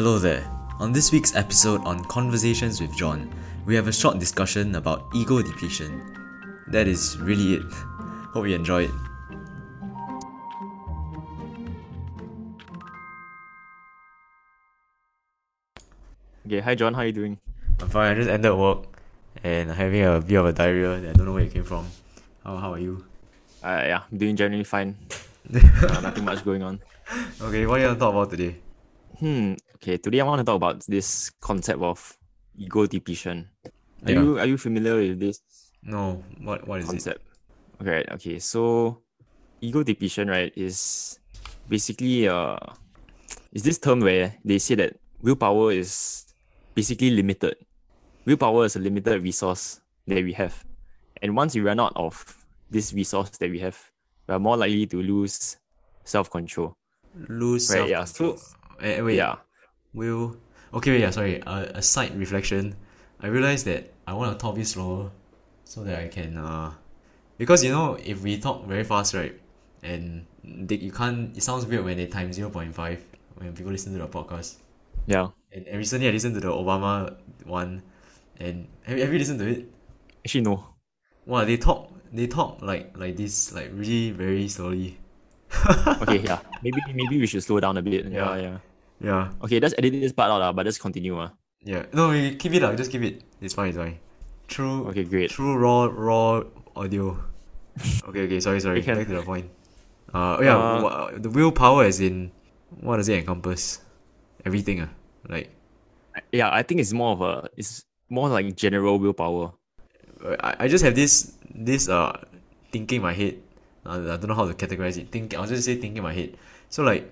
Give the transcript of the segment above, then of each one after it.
Hello there. On this week's episode on Conversations with John, we have a short discussion about ego depletion. That is really it. Hope you enjoy it. Okay, hi John, how are you doing? I'm fine, I just ended work and I'm having a bit of a diarrhea that I don't know where it came from. How, how are you? Uh, yeah, I'm doing generally fine. uh, nothing much going on. Okay, what are you going to talk about today? Hmm. Okay, today I want to talk about this concept of ego depletion. Are Yeah. you are you familiar with this No, what what is it? concept? Okay, okay. So ego depletion, right, is basically uh is this term where they say that willpower is basically limited. Willpower is a limited resource that we have. And once we run out of this resource that we have, we are more likely to lose self control. Lose Right, yeah. self-control. So Eh, wait, yeah. will okay wait, yeah sorry uh, a side reflection i realized that i want to talk a this slower so that i can uh because you know if we talk very fast right and they, you can't it sounds weird when they time 0.5 when people listen to the podcast Yeah. and, and recently i listened to the obama one and have, you- have you listened to it Actually no. wow they talk they talk like like this like really very slowly Okay, yeah. Maybe maybe we should slow down a bit. Yeah. Yeah, yeah. Yeah Okay, let's edit this part out, uh, but just continue. Uh. yeah no we keep it up just keep it it's fine it's fine true Okay, great. True raw raw audio. Okay, okay, sorry, sorry. Back to the point. Uh, oh yeah, Uh, the willpower is in what does it encompass? Everything, ah, like Yeah, I think it's more of a it's more like general willpower. uh, I, I just have this this uh thinking in my head. Uh, I don't know how to categorize it. Think I'll just say thinking in my head. So like,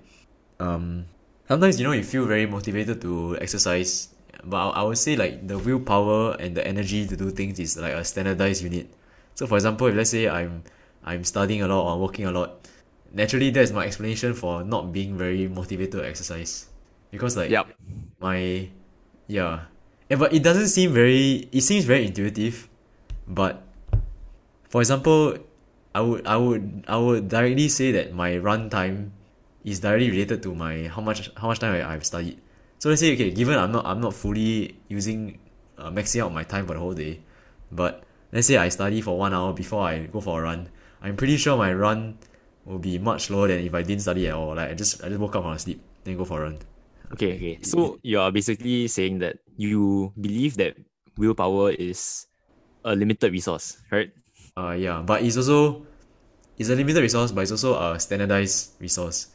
um, sometimes you know you feel very motivated to exercise, but I, I would say like the willpower and the energy to do things is like a standardized unit. So for example, if let's say I'm I'm studying a lot or working a lot, naturally that's my explanation for not being very motivated to exercise, because like Yep. my yeah and but it doesn't seem very it seems very intuitive but for example i would i would i would directly say that my run time is directly related to my how much how much time I, i've studied so let's say okay given i'm not i'm not fully using uh, maxing out my time for the whole day but let's say i study for one hour before i go for a run i'm pretty sure my run will be much lower than if i didn't study at all like i just i just woke up from sleep then go for a run Okay, okay. So you are basically saying that you believe that willpower is a limited resource, right? Uh, yeah, but it's also it's a limited resource, but it's also a standardized resource.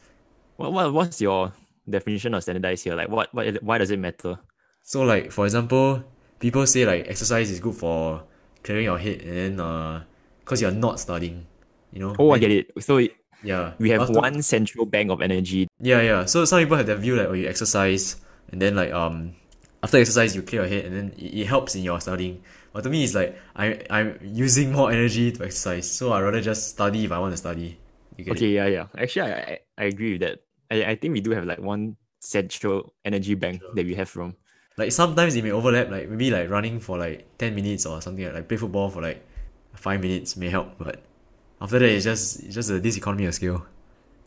What what what's your definition of standardized here? Like what what why does it matter? So like for example, people say like exercise is good for clearing your head, and then uh, cause you're not studying, you know. Oh, I get it. So Yeah, we have After- one central bank of energy. Yeah, yeah. So some people have the view like, oh, you exercise, and then like um, after exercise you clear your head, and then it, it helps in your studying. But to me, it's like I I'm using more energy to exercise, so I rather just study if I want to study. Get it? Okay, yeah, yeah. Actually, I, I, I agree with that. I, I think we do have like one central energy bank that we have from. like sometimes it may overlap like maybe like running for like 10 minutes or something like, like play football for like 5 minutes may help but after that it's just it's just a diseconomy of scale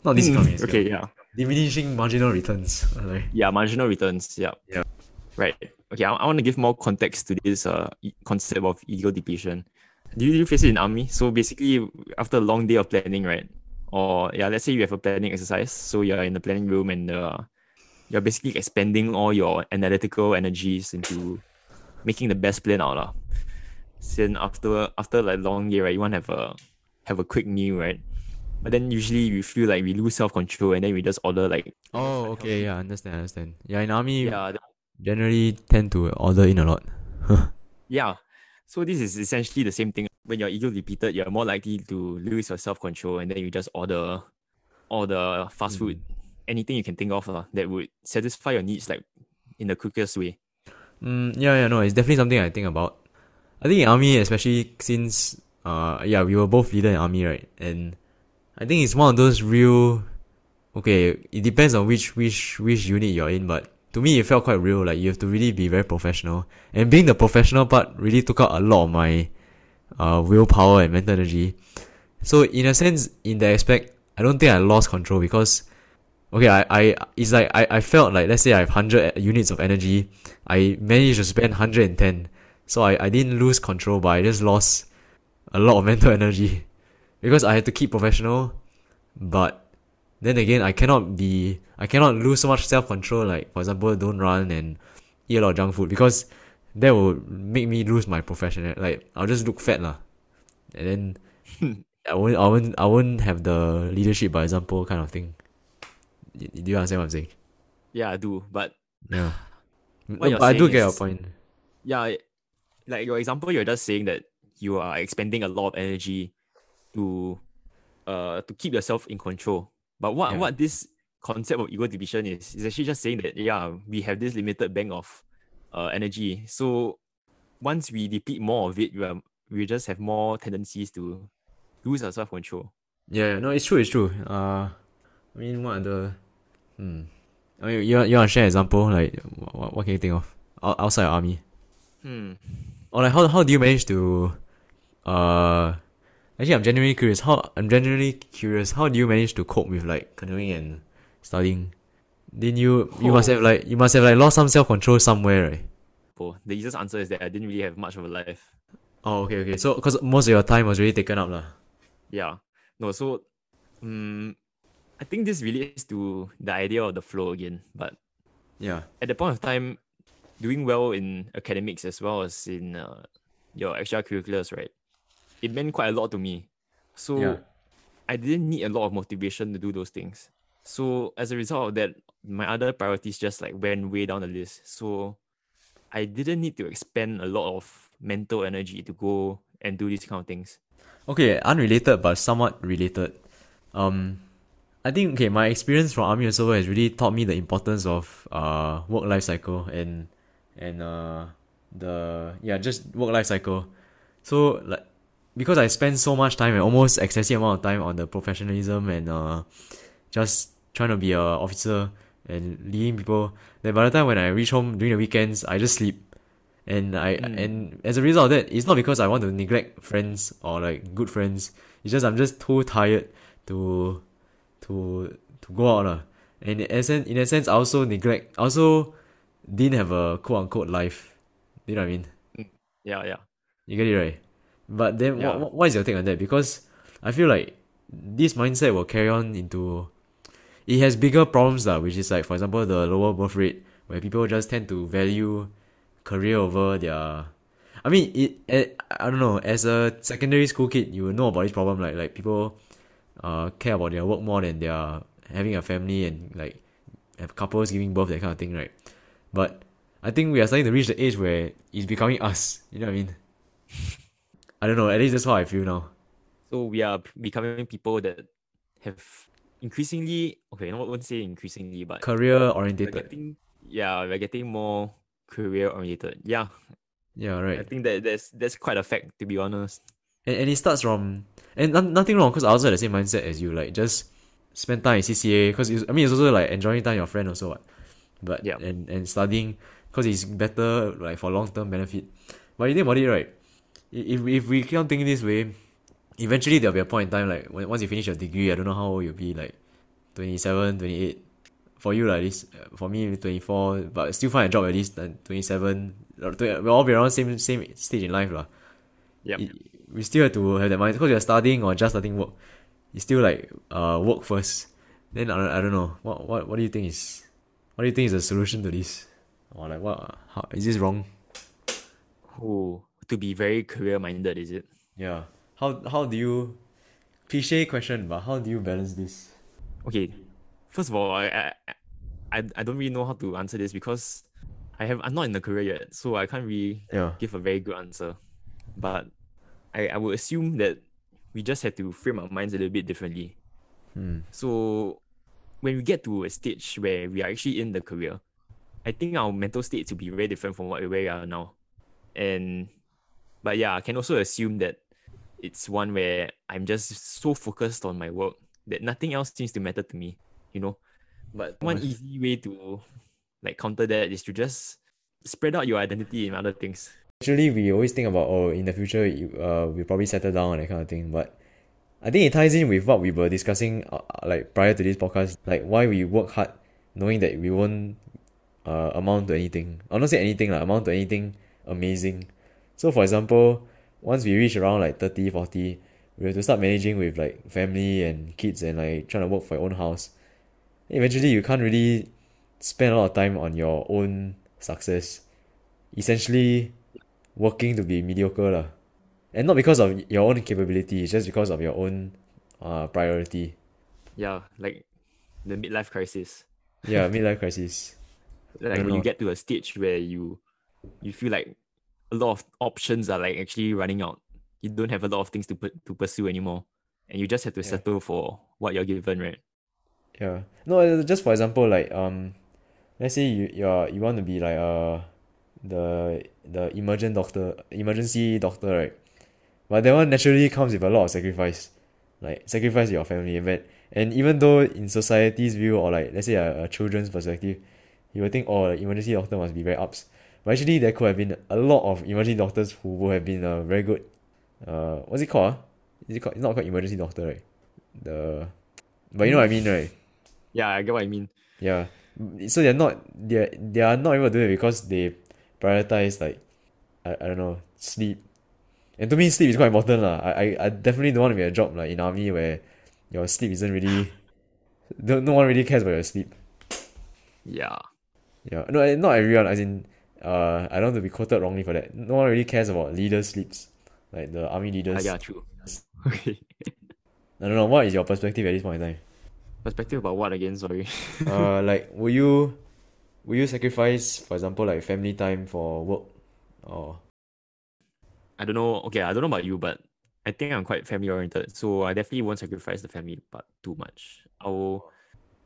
not diseconomy of scale Okay, yeah. diminishing marginal returns sorry Yeah, marginal returns. Yeah. Yeah. Right. Okay, I, I want to give more context to this uh concept of ego depletion. Do you, do you face it in army? So basically, after a long day of planning, right? Or yeah, let's say you have a planning exercise, so you're in the planning room and uh, you're basically expending all your analytical energies into making the best plan out lah. Then after after like long year, right, you want to have a have a quick meal, right? But then usually we feel like we lose self control and then we just order like oh okay yeah understand understand yeah in army yeah generally tend to order in a lot Yeah. So this is essentially the same thing. When you're ego depleted, you're more likely to lose your self control and then you just order all the fast food, anything you can think of uh, that would satisfy your needs like in the quickest way. Mm, yeah, yeah, no, it's definitely something I think about. I think in army, especially since, uh, yeah, we were both leader in army, right? And I think it's one of those real. Okay, it depends on which which which unit you're in, but to me, it felt quite real. Like you have to really be very professional, and being the professional part really took out a lot of my, uh, willpower and mental energy. So in a sense, in that aspect, I don't think I lost control because okay, I, I it's like I, I felt like let's say I have hundred units of energy, I managed to spend hundred and ten, so I, I didn't lose control, but I just lost a lot of mental energy because I had to keep professional, but then again I cannot be I cannot lose so much self control. Like for example, don't run and eat a lot of junk food because that will make me lose my professional. Like I'll just look fat lah, and then I won't I won't I won't have the leadership by example kind of thing. Do you understand what I'm saying? Yeah, I do. But Yeah. No, but I do get your point. yeah, like your example, you're just saying that you are expending a lot of energy to uh to keep yourself in control. But what Yeah. what this concept of ego division is is actually just saying that yeah, we have this limited bank of uh energy. So once we deplete more of it, we are, we just have more tendencies to lose our self control. Yeah, no, it's true, it's true. Uh, I mean, what other, hmm. I mean, you, you want to share an example? Like, what, what can you think of outside your army? Hmm. Or like, how, how do you manage to, uh, actually, I'm genuinely curious. How, I'm genuinely curious. How do you manage to cope with like canoeing and studying? Didn't you, you must Oh. have like, you must have like lost some self control somewhere, right? So the easiest answer is that I didn't really have much of a life. Oh, okay, okay. So, because most of your time was really taken up, lah. Yeah. No, so um, I think this relates to the idea of the flow again. But Yeah. at the point of time, doing well in academics as well as in uh, your extracurriculars, right? It meant quite a lot to me. So Yeah. I didn't need a lot of motivation to do those things. So as a result of that, my other priorities just like went way down the list. So I didn't need to expend a lot of mental energy to go and do these kind of things. Okay, unrelated but somewhat related. Um, I think okay, my experience from army also has really taught me the importance of uh work life cycle and and uh the yeah just work life cycle. So like because I spend so much time and almost excessive amount of time on the professionalism and uh just trying to be a officer and leading people. Then by the time when I reach home during the weekends, I just sleep. And I Mm. and as a result of that, it's not because I want to neglect friends or like good friends. It's just I'm just too tired to to to go out lah. And in a sense, in a sense, I also neglect. I also didn't have a quote unquote life. You know what I mean? Yeah, yeah. You get it right. But then, Yeah. what, what is your take on that? Because I feel like this mindset will carry on into. It has bigger problems, lah, which is like, for example, the lower birth rate, where people just tend to value career over their. I mean, it. eh, I don't know. As a secondary school kid, you will know about this problem. Like, like people, uh, care about their work more than their having a family and like have couples giving birth, that kind of thing, right? But I think we are starting to reach the age where it's becoming us. You know what I mean? I don't know. At least that's how I feel now. So we are becoming people that have increasingly okay, I won't say increasingly, but Career getting yeah, we're getting more career oriented. Yeah, Yeah, right. I think that that's that's quite a fact to be honest. And, and it starts from and no- nothing wrong because I also had the same mindset as you. Like just spend time in CCA because I mean it's also like enjoying time with your friend also. What? But Yeah. and and studying because it's better like for long term benefit. But you think about it, right? If if we keep on thinking this way, eventually there'll be a point in time like when once you finish your degree, I don't know how old you'll be like 27, 28. For you like this, uh, for me twenty four, but still find a job at least uh, twenty seven. We'll all be around same same stage in life lah. Yeah. we still have to have that mind because you're studying or just starting work. You still like uh work first. Then I don't, I don't know what what what do you think is what do you think is the solution to this? Or like what how is this wrong? Oh, to be very career minded, is it? Yeah. How how do you cliche question, but how do you balance this? Okay, first of all, I I I, don't really know how to answer this because I have I'm not in the career yet, so I can't really Yeah. give a very good answer. But I, I would assume that we just have to frame our minds a little bit differently. Hmm. So when we get to a stage where we are actually in the career, I think our mental state will be very different from what where we are now. And but yeah, I can also assume that it's one where I'm just so focused on my work that nothing else seems to matter to me, you know. But one easy way to like counter that is to just spread out your identity in other things. Actually, we always think about oh, in the future, uh, we probably settle down and that kind of thing. But I think it ties in with what we were discussing uh, like prior to this podcast, like why we work hard knowing that we won't uh, amount to anything. I'll not say anything like amount to anything amazing. So for example, once we reach around like 30, 40, we have to start managing with like family and kids and like trying to work for your own house. Eventually you can't really spend a lot of time on your own success. Essentially working to be mediocre lah. And not because of your own capability, it's just because of your own uh priority. Yeah, like the midlife crisis. Yeah, midlife crisis. Like when you get to a stage where you you feel like a lot of options are like actually running out. You don't have a lot of things to pu- to pursue anymore, and you just have to Yeah. settle for what you're given, right? Yeah. No, uh, just for example, like um, let's say you you're you want to be like uh the the emergent doctor, emergency doctor, right? But that one naturally comes with a lot of sacrifice, like sacrifice your family, but and even though in society's view or like let's say a, a children's perspective, you will think oh, the emergency doctor must be very ups. But actually, there could have been a lot of emergency doctors who would have been uh, very good. Uh, what's it called? ah? Is it called? It's not called emergency doctor, right? The, but you know what I mean, right? Yeah, I get what I mean. Yeah. So they're not they're they are not able to do it because they prioritize like I, I don't know, sleep. And to me sleep is quite important lah. I, I, I definitely don't want to be a job like in army where your sleep isn't really no, no one really cares about your sleep. Yeah, Yeah. No eh, not everyone as in uh I don't want to be quoted wrongly for that. No one really cares about leaders' sleeps. Like the army leaders. yeah, true. Okay. I don't know, what is your perspective at this point in time? Perspective about what again? Sorry. uh like will you will you sacrifice for example like family time for work or I don't know. Okay, I don't know about you, but I think I'm quite family oriented, so I definitely won't sacrifice the family part too much. I will,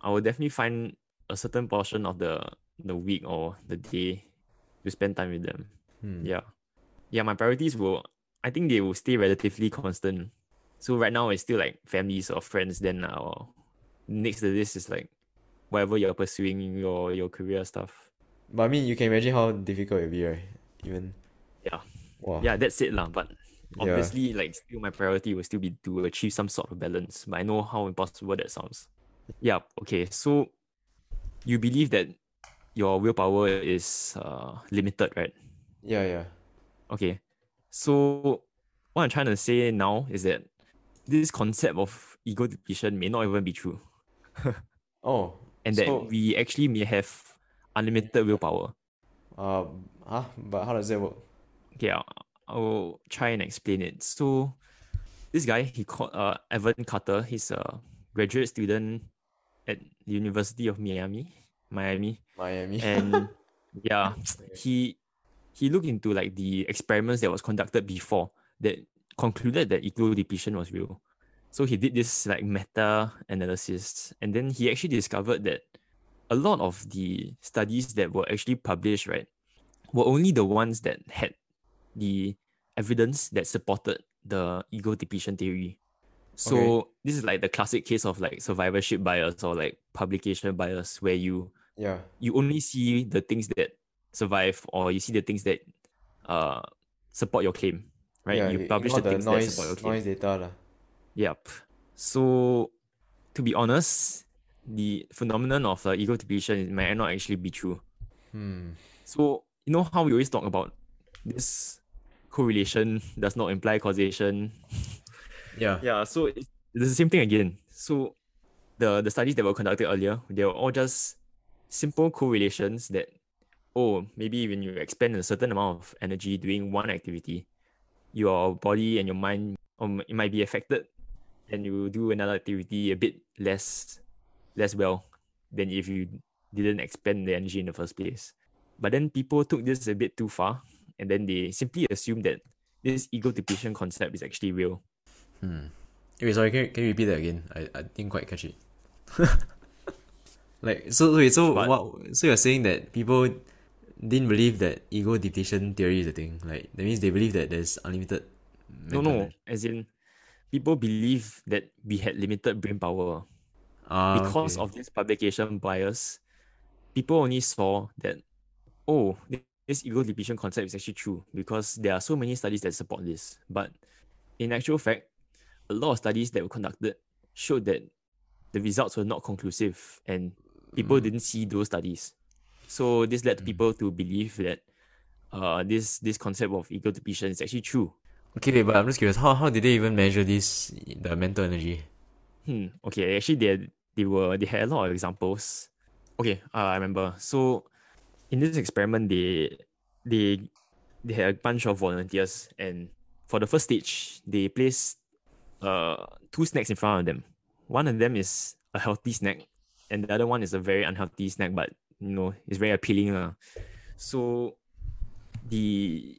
I will definitely find a certain portion of the the week or the day to spend time with them. hmm. Yeah, yeah. My priorities will, I think they will stay relatively constant. So right now it's still like families or friends. Then our next to this is like whatever you're pursuing your your career stuff. But I mean you can imagine how difficult it would be, right? Even Yeah. wow. Yeah, that's it lah. But Yeah. obviously, like still my priority will still be to achieve some sort of balance. But I know how impossible that sounds. Yeah. Okay. So you believe that your willpower is uh limited, right? Yeah, yeah. Okay. So what I'm trying to say now is that this concept of ego depletion may not even be true, Oh. and that we actually may have unlimited willpower. uh huh? But how does that work? Okay, I'll, I'll try and explain it. So, this guy he called uh Evan Carter. He's a graduate student at the University of Miami, Miami, Miami. and yeah, he he looked into like the experiments that was conducted before that concluded that ego depletion was real. So he did this like meta analysis, and then he actually discovered that a lot of the studies that were actually published, right, were only the ones that had the evidence that supported the ego depletion theory. So Okay. this is like the classic case of like survivorship bias or like publication bias, where you yeah. you only see the things that survive or you see the things that uh support your claim, right? Yeah, you publish the the things that support your claim. noise data lah. Yep. So, to be honest, the phenomenon of uh, ego depletion might not actually be true. Hmm. So, you know how we always talk about this correlation does not imply causation. Yeah. Yeah, so it- it's the same thing again. So, the the studies that were conducted earlier, they were all just simple correlations that, oh, maybe when you expend a certain amount of energy doing one activity, your body and your mind um, it might be affected, and you do another activity a bit less less well than if you didn't expend the energy in the first place. But then people took this a bit too far, and then they simply assumed that this ego depletion concept is actually real. Hmm. Wait, sorry, can you, can you repeat that again? I, I didn't quite catch it. like so wait, so But- what so you're saying that people didn't believe that ego depletion theory is a thing. Like that means they believe that there's unlimited No, no. As in, people believe that we had limited brain power Ah, because okay. of this publication bias. People only saw that, oh, this ego depletion concept is actually true because there are so many studies that support this. But in actual fact, a a lot of studies that were conducted showed that the results were not conclusive and people Mm. didn't see those studies. So this led to people to believe that uh, this this concept of ego depletion is actually true. Okay, but I'm just curious. How how did they even measure this the mental energy? Hmm. Okay. Actually, they they were they had a lot of examples. Okay. Uh, I remember. So, in this experiment, they they they had a bunch of volunteers, and for the first stage, they placed uh two snacks in front of them. One of them is a healthy snack, and the other one is a very unhealthy snack, but you know it's very appealing. Uh. So, the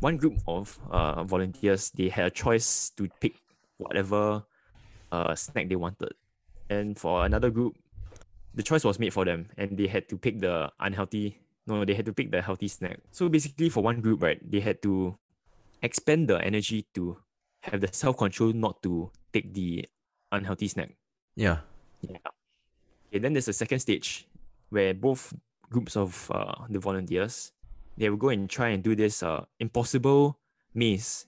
one group of uh volunteers they had a choice to pick whatever uh, snack they wanted. And for another group, the choice was made for them and they had to pick the unhealthy, no, they had to pick the healthy snack. So basically, for one group, right, they had to expend the energy to have the self control not to take the unhealthy snack. Yeah. Yeah. Okay, then there's a second stage where both groups of uh, the volunteers they will go and try and do this uh, impossible maze.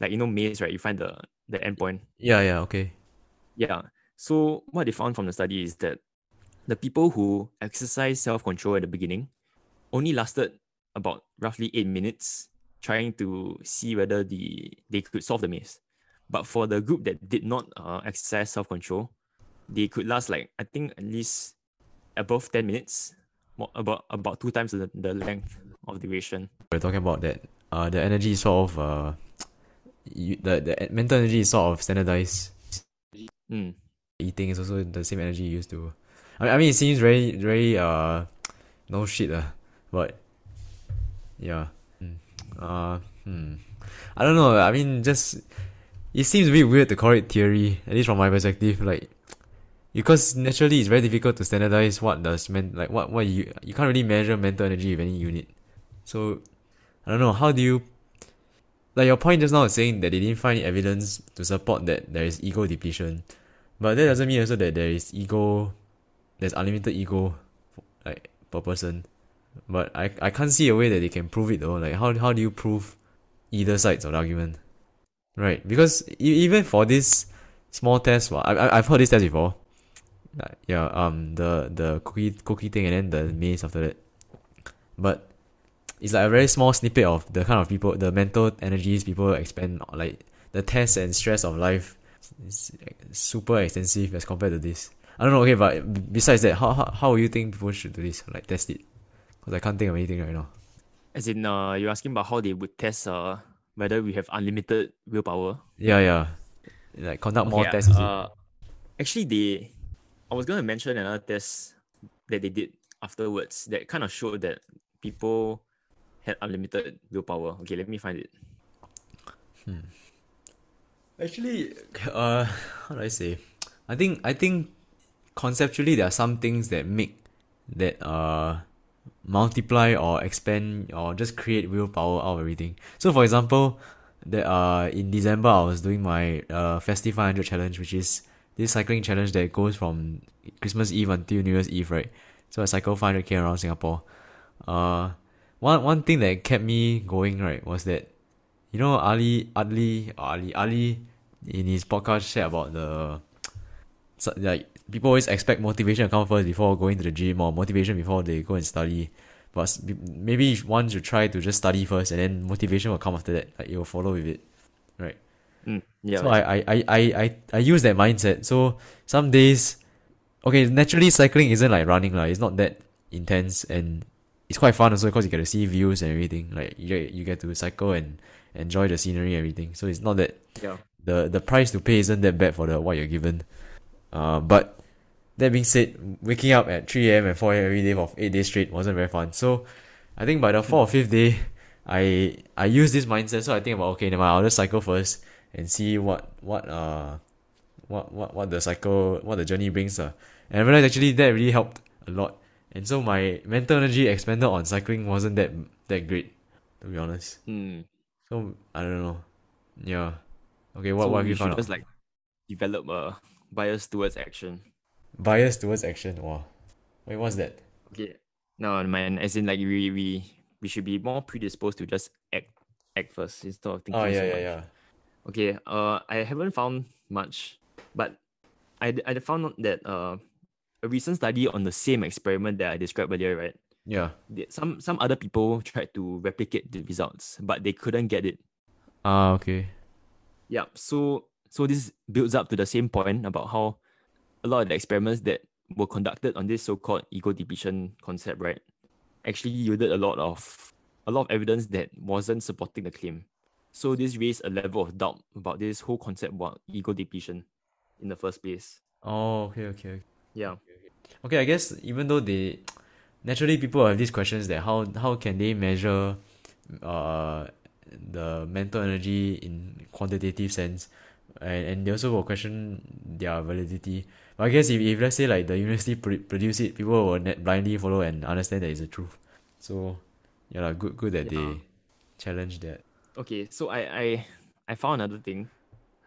Like you know maze, right? You find the the endpoint. Yeah, yeah, okay. Yeah. So what they found from the study is that the people who exercise self-control at the beginning only lasted about roughly eight minutes trying to see whether the they could solve the maze. But for the group that did not uh, exercise self-control, they could last like I think at least above ten minutes, more, about about two times the, the length of duration. We're talking about that. Uh, the energy is sort of uh, you, the the mental energy is sort of standardized. Mm. Eating is also the same energy you used to. I mean, I mean, it seems very very uh, no shit uh, but yeah. Mm. Uh, hmm. I don't know. I mean, just it seems a bit weird to call it theory, at least from my perspective. Like, because naturally it's very difficult to standardize what does men like what what you you can't really measure mental energy with any unit. So I don't know. How do you like your point just now is saying that they didn't find evidence to support that there is ego depletion, but that doesn't mean also that there is ego, there's unlimited ego, like per person. But I I can't see a way that they can prove it though. Like how how do you prove either sides of the argument? Right, because even for this small test, well, I I've heard this test before. Like, yeah, um, the the cookie cookie thing and then the maze after that. But it's like a very small snippet of the kind of people, the mental energies people expend. Like the test and stress of life is super extensive as compared to this. I don't know. Okay, but besides that, how how how you think people should do this? Like test it, because I can't think of anything right now. As in, uh, you're asking about how they would test uh whether we have unlimited willpower. Yeah, yeah. Like conduct more Okay, tests. Uh, actually, they. I was gonna mention another test that they did afterwards that kind of showed that people had unlimited willpower. Okay, let me find it. Hmm. Actually, uh, how do I say? I think I think conceptually there are some things that make that uh multiply or expand or just create willpower out of everything. So for example, that uh in December I was doing my uh Festive 500 challenge, which is this cycling challenge that goes from Christmas Eve until New Year's Eve, right? So I cycle 500k around Singapore. Uh, one one thing that kept me going right was that you know Ali Ali Ali Ali in his podcast shared about the like people always expect motivation to come first before going to the gym or motivation before they go and study. But maybe one should try to just study first and then motivation will come after that. Like it will follow with it. Mm, yeah. So I, I, I, I, I, use that mindset. So some days okay, naturally cycling isn't like running like it's not that intense and it's quite fun also because you get to see views and everything. Like you get, you get to cycle and enjoy the scenery and everything. So it's not that yeah. the the price to pay isn't that bad for the what you're given. Uh, but that being said, waking up at 3 a.m. and 4 a.m. every day for 8 days straight wasn't very fun. So I think by the fourth or fifth day, I I use this mindset. So I think about okay, never mind, I'll just cycle first and see what what uh what what what the cycle what the journey brings. Uh. And I realized actually that really helped a lot. And so my mental energy expended on cycling wasn't that that great, to be honest. Mm. So I don't know. Yeah. Okay, what so what have you found out? just like develop a bias towards action. Bias towards action. Wow. Wait, what's that? Okay. No, man. As in, like we we we should be more predisposed to just act act first instead of thinking Oh so yeah, yeah, much. yeah. Okay, uh, I haven't found much, but I, I found out that uh, a recent study on the same experiment that I described earlier, right? Yeah. Some some other people tried to replicate the results, but they couldn't get it. Ah, okay. Yeah, so so this builds up to the same point about how a lot of the experiments that were conducted on this so-called ego depletion concept, right, actually yielded a lot of a lot of evidence that wasn't supporting the claim. So this raised a level of doubt about this whole concept about ego depletion in the first place. Oh, okay, okay. Yeah. Okay, I guess even though they naturally people have these questions that how how can they measure uh the mental energy in quantitative sense and, and they also will question their validity. But I guess if, if let's say like the university pr- produce it, people will blindly follow and understand that it's the truth. So yeah, good good that Yeah. they challenge that. Okay, so I, I I found another thing.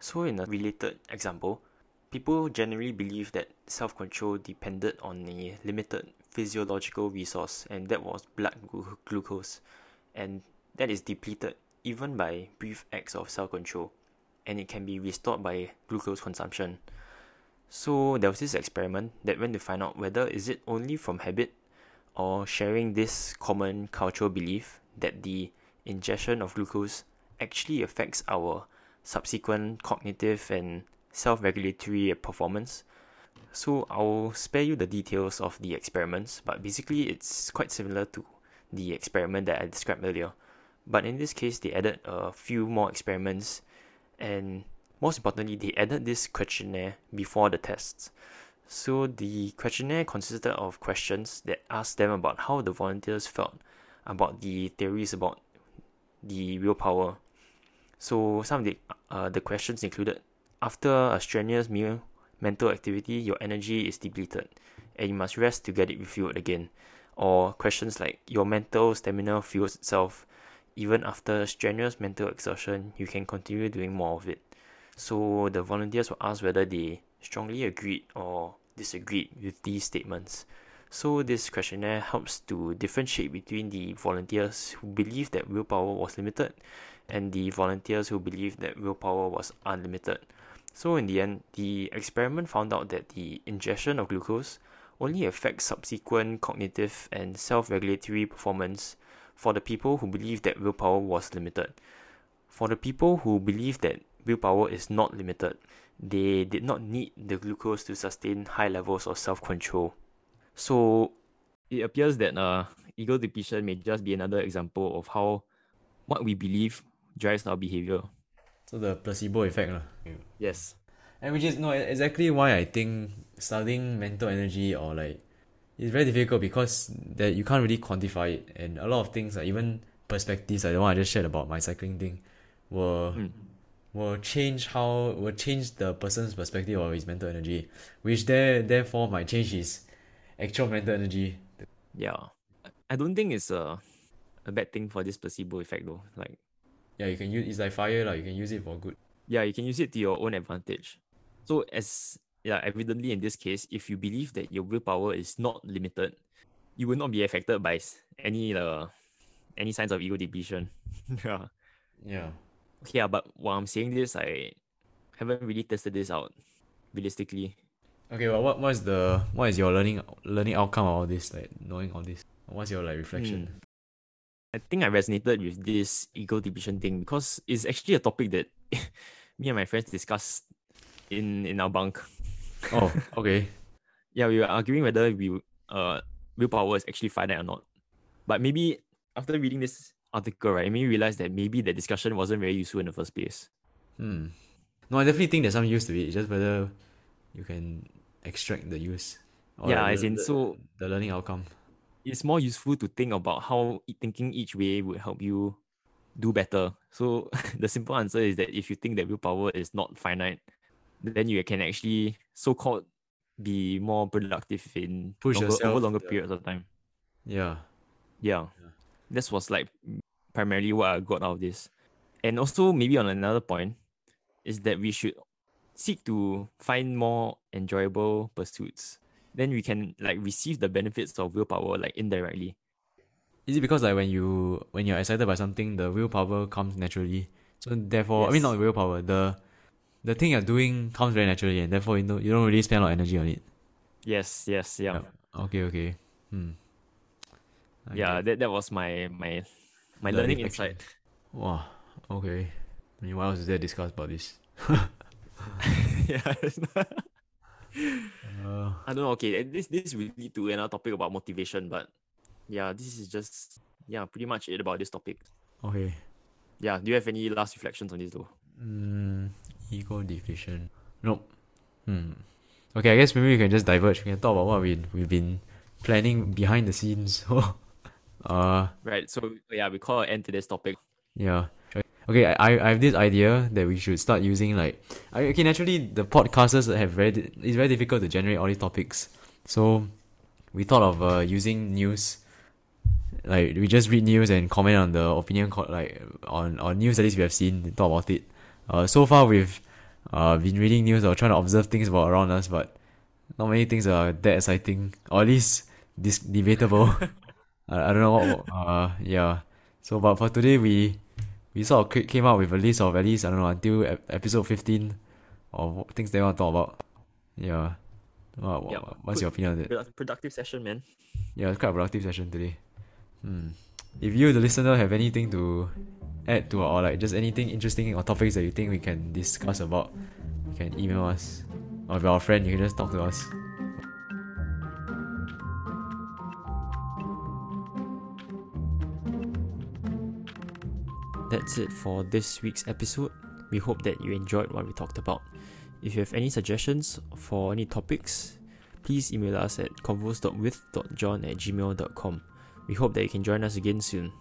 So in a related example, people generally believe that self-control depended on a limited physiological resource, and that was blood glu- glucose, and that is depleted even by brief acts of self-control, and it can be restored by glucose consumption. So there was this experiment that went to find out whether is it only from habit or sharing this common cultural belief that the ingestion of glucose actually affects our subsequent cognitive and self-regulatory performance. So I'll spare you the details of the experiments, but basically it's quite similar to the experiment that I described earlier. But in this case, they added a few more experiments, and most importantly, they added this questionnaire before the tests. So the questionnaire consisted of questions that asked them about how the volunteers felt about the theories about the willpower. So some of the uh, the questions included after a strenuous meal mental activity your energy is depleted and you must rest to get it refueled again. Or questions like your mental stamina fuels itself even after strenuous mental exertion you can continue doing more of it. So the volunteers were asked whether they strongly agreed or disagreed with these statements. So this questionnaire helps to differentiate between the volunteers who believe that willpower was limited and the volunteers who believe that willpower was unlimited. So in the end, the experiment found out that the ingestion of glucose only affects subsequent cognitive and self-regulatory performance for the people who believe that willpower was limited. For the people who believe that willpower is not limited, they did not need the glucose to sustain high levels of self-control. So it appears that uh, ego depletion may just be another example of how what we believe drives our behavior. So the placebo effect lah. Yes. And which is no exactly why I think studying mental energy or like it's very difficult because that you can't really quantify it and a lot of things like even perspectives like the one I just shared about my cycling thing will Mm. will change how will change the person's perspective of his mental energy, which there therefore might change his actual mental energy. Yeah. I don't think it's a a bad thing for this placebo effect though. Like Yeah, you can use it's like fire like you can use it for good. yeah, you can use it to your own advantage. So as yeah, evidently in this case, if you believe that your willpower is not limited, you will not be affected by any uh, any signs of ego depletion. yeah. Yeah. Okay, yeah, but while I'm saying this, I haven't really tested this out realistically. Okay, well what what's the what is your learning learning outcome of all this, like knowing all this? What's your like reflection? Hmm. I think I resonated with this ego depletion thing because it's actually a topic that me and my friends discussed in in our bunk. Oh, okay. Yeah, we were arguing whether we uh willpower is actually finite or not. But maybe after reading this article, right, it made me realize that maybe the discussion wasn't very useful in the first place. Hmm. No, I definitely think there's some use to it. It's just whether you can extract the use. Yeah, like, as in, the- so- the learning outcome. It's more useful to think about how thinking each way would help you do better. So the simple answer is that if you think that willpower is not finite, then you can actually so-called be more productive in Push longer, yourself over longer to- periods of time. Yeah. Yeah. This was like primarily what I got out of this. And also maybe on another point is that we should seek to find more enjoyable pursuits. Then we can like receive the benefits of willpower like indirectly. Is it because like when you when you're excited by something, the willpower comes naturally, So therefore, I mean Yes. not willpower. The the thing you're doing comes very naturally, and therefore you know you don't really spend a lot of energy on it. Yes, yes, yeah. Okay, okay. Hmm. I yeah, that, that was my my my learning reflection. insight. Wow. Okay. I mean, what else is there to discuss about this? yeah. Uh, I don't know. Okay, this this will lead to another topic about motivation, but yeah, this is just yeah, pretty much it about this topic. okay. Yeah, do you have any last reflections on this though? Mm, ego deflation. Nope. Hmm. Okay, I guess maybe we can just diverge. We can talk about what we we've been planning behind the scenes. uh, Right. So yeah, we call an end to this topic. yeah. Okay, I I have this idea that we should start using like I okay naturally the podcasters have very it's very difficult to generate all these topics. So we thought of uh, using news like we just read news and comment on the opinion co- like on on news that least we have seen talk about it. Uh, so far we've uh been reading news or trying to observe things about around us, but not many things are that exciting or at least dis- debatable. I, I don't know what uh yeah. So but for today we we sort of came up with a list of at least I don't know until ep- episode fifteen of things they want to talk about. Yeah. What, what, Yeah, what's your opinion on it? Productive session, man. Yeah, it's quite a productive session today. Hmm. If you, the listener, have anything to add to or like just anything interesting or topics that you think we can discuss about, you can email us. Or if you're our friend, you can just talk to us. That's it for this week's episode. We hope that you enjoyed what we talked about. If you have any suggestions for any topics, please email us at convos.with.john at gmail.com. We hope that you can join us again soon.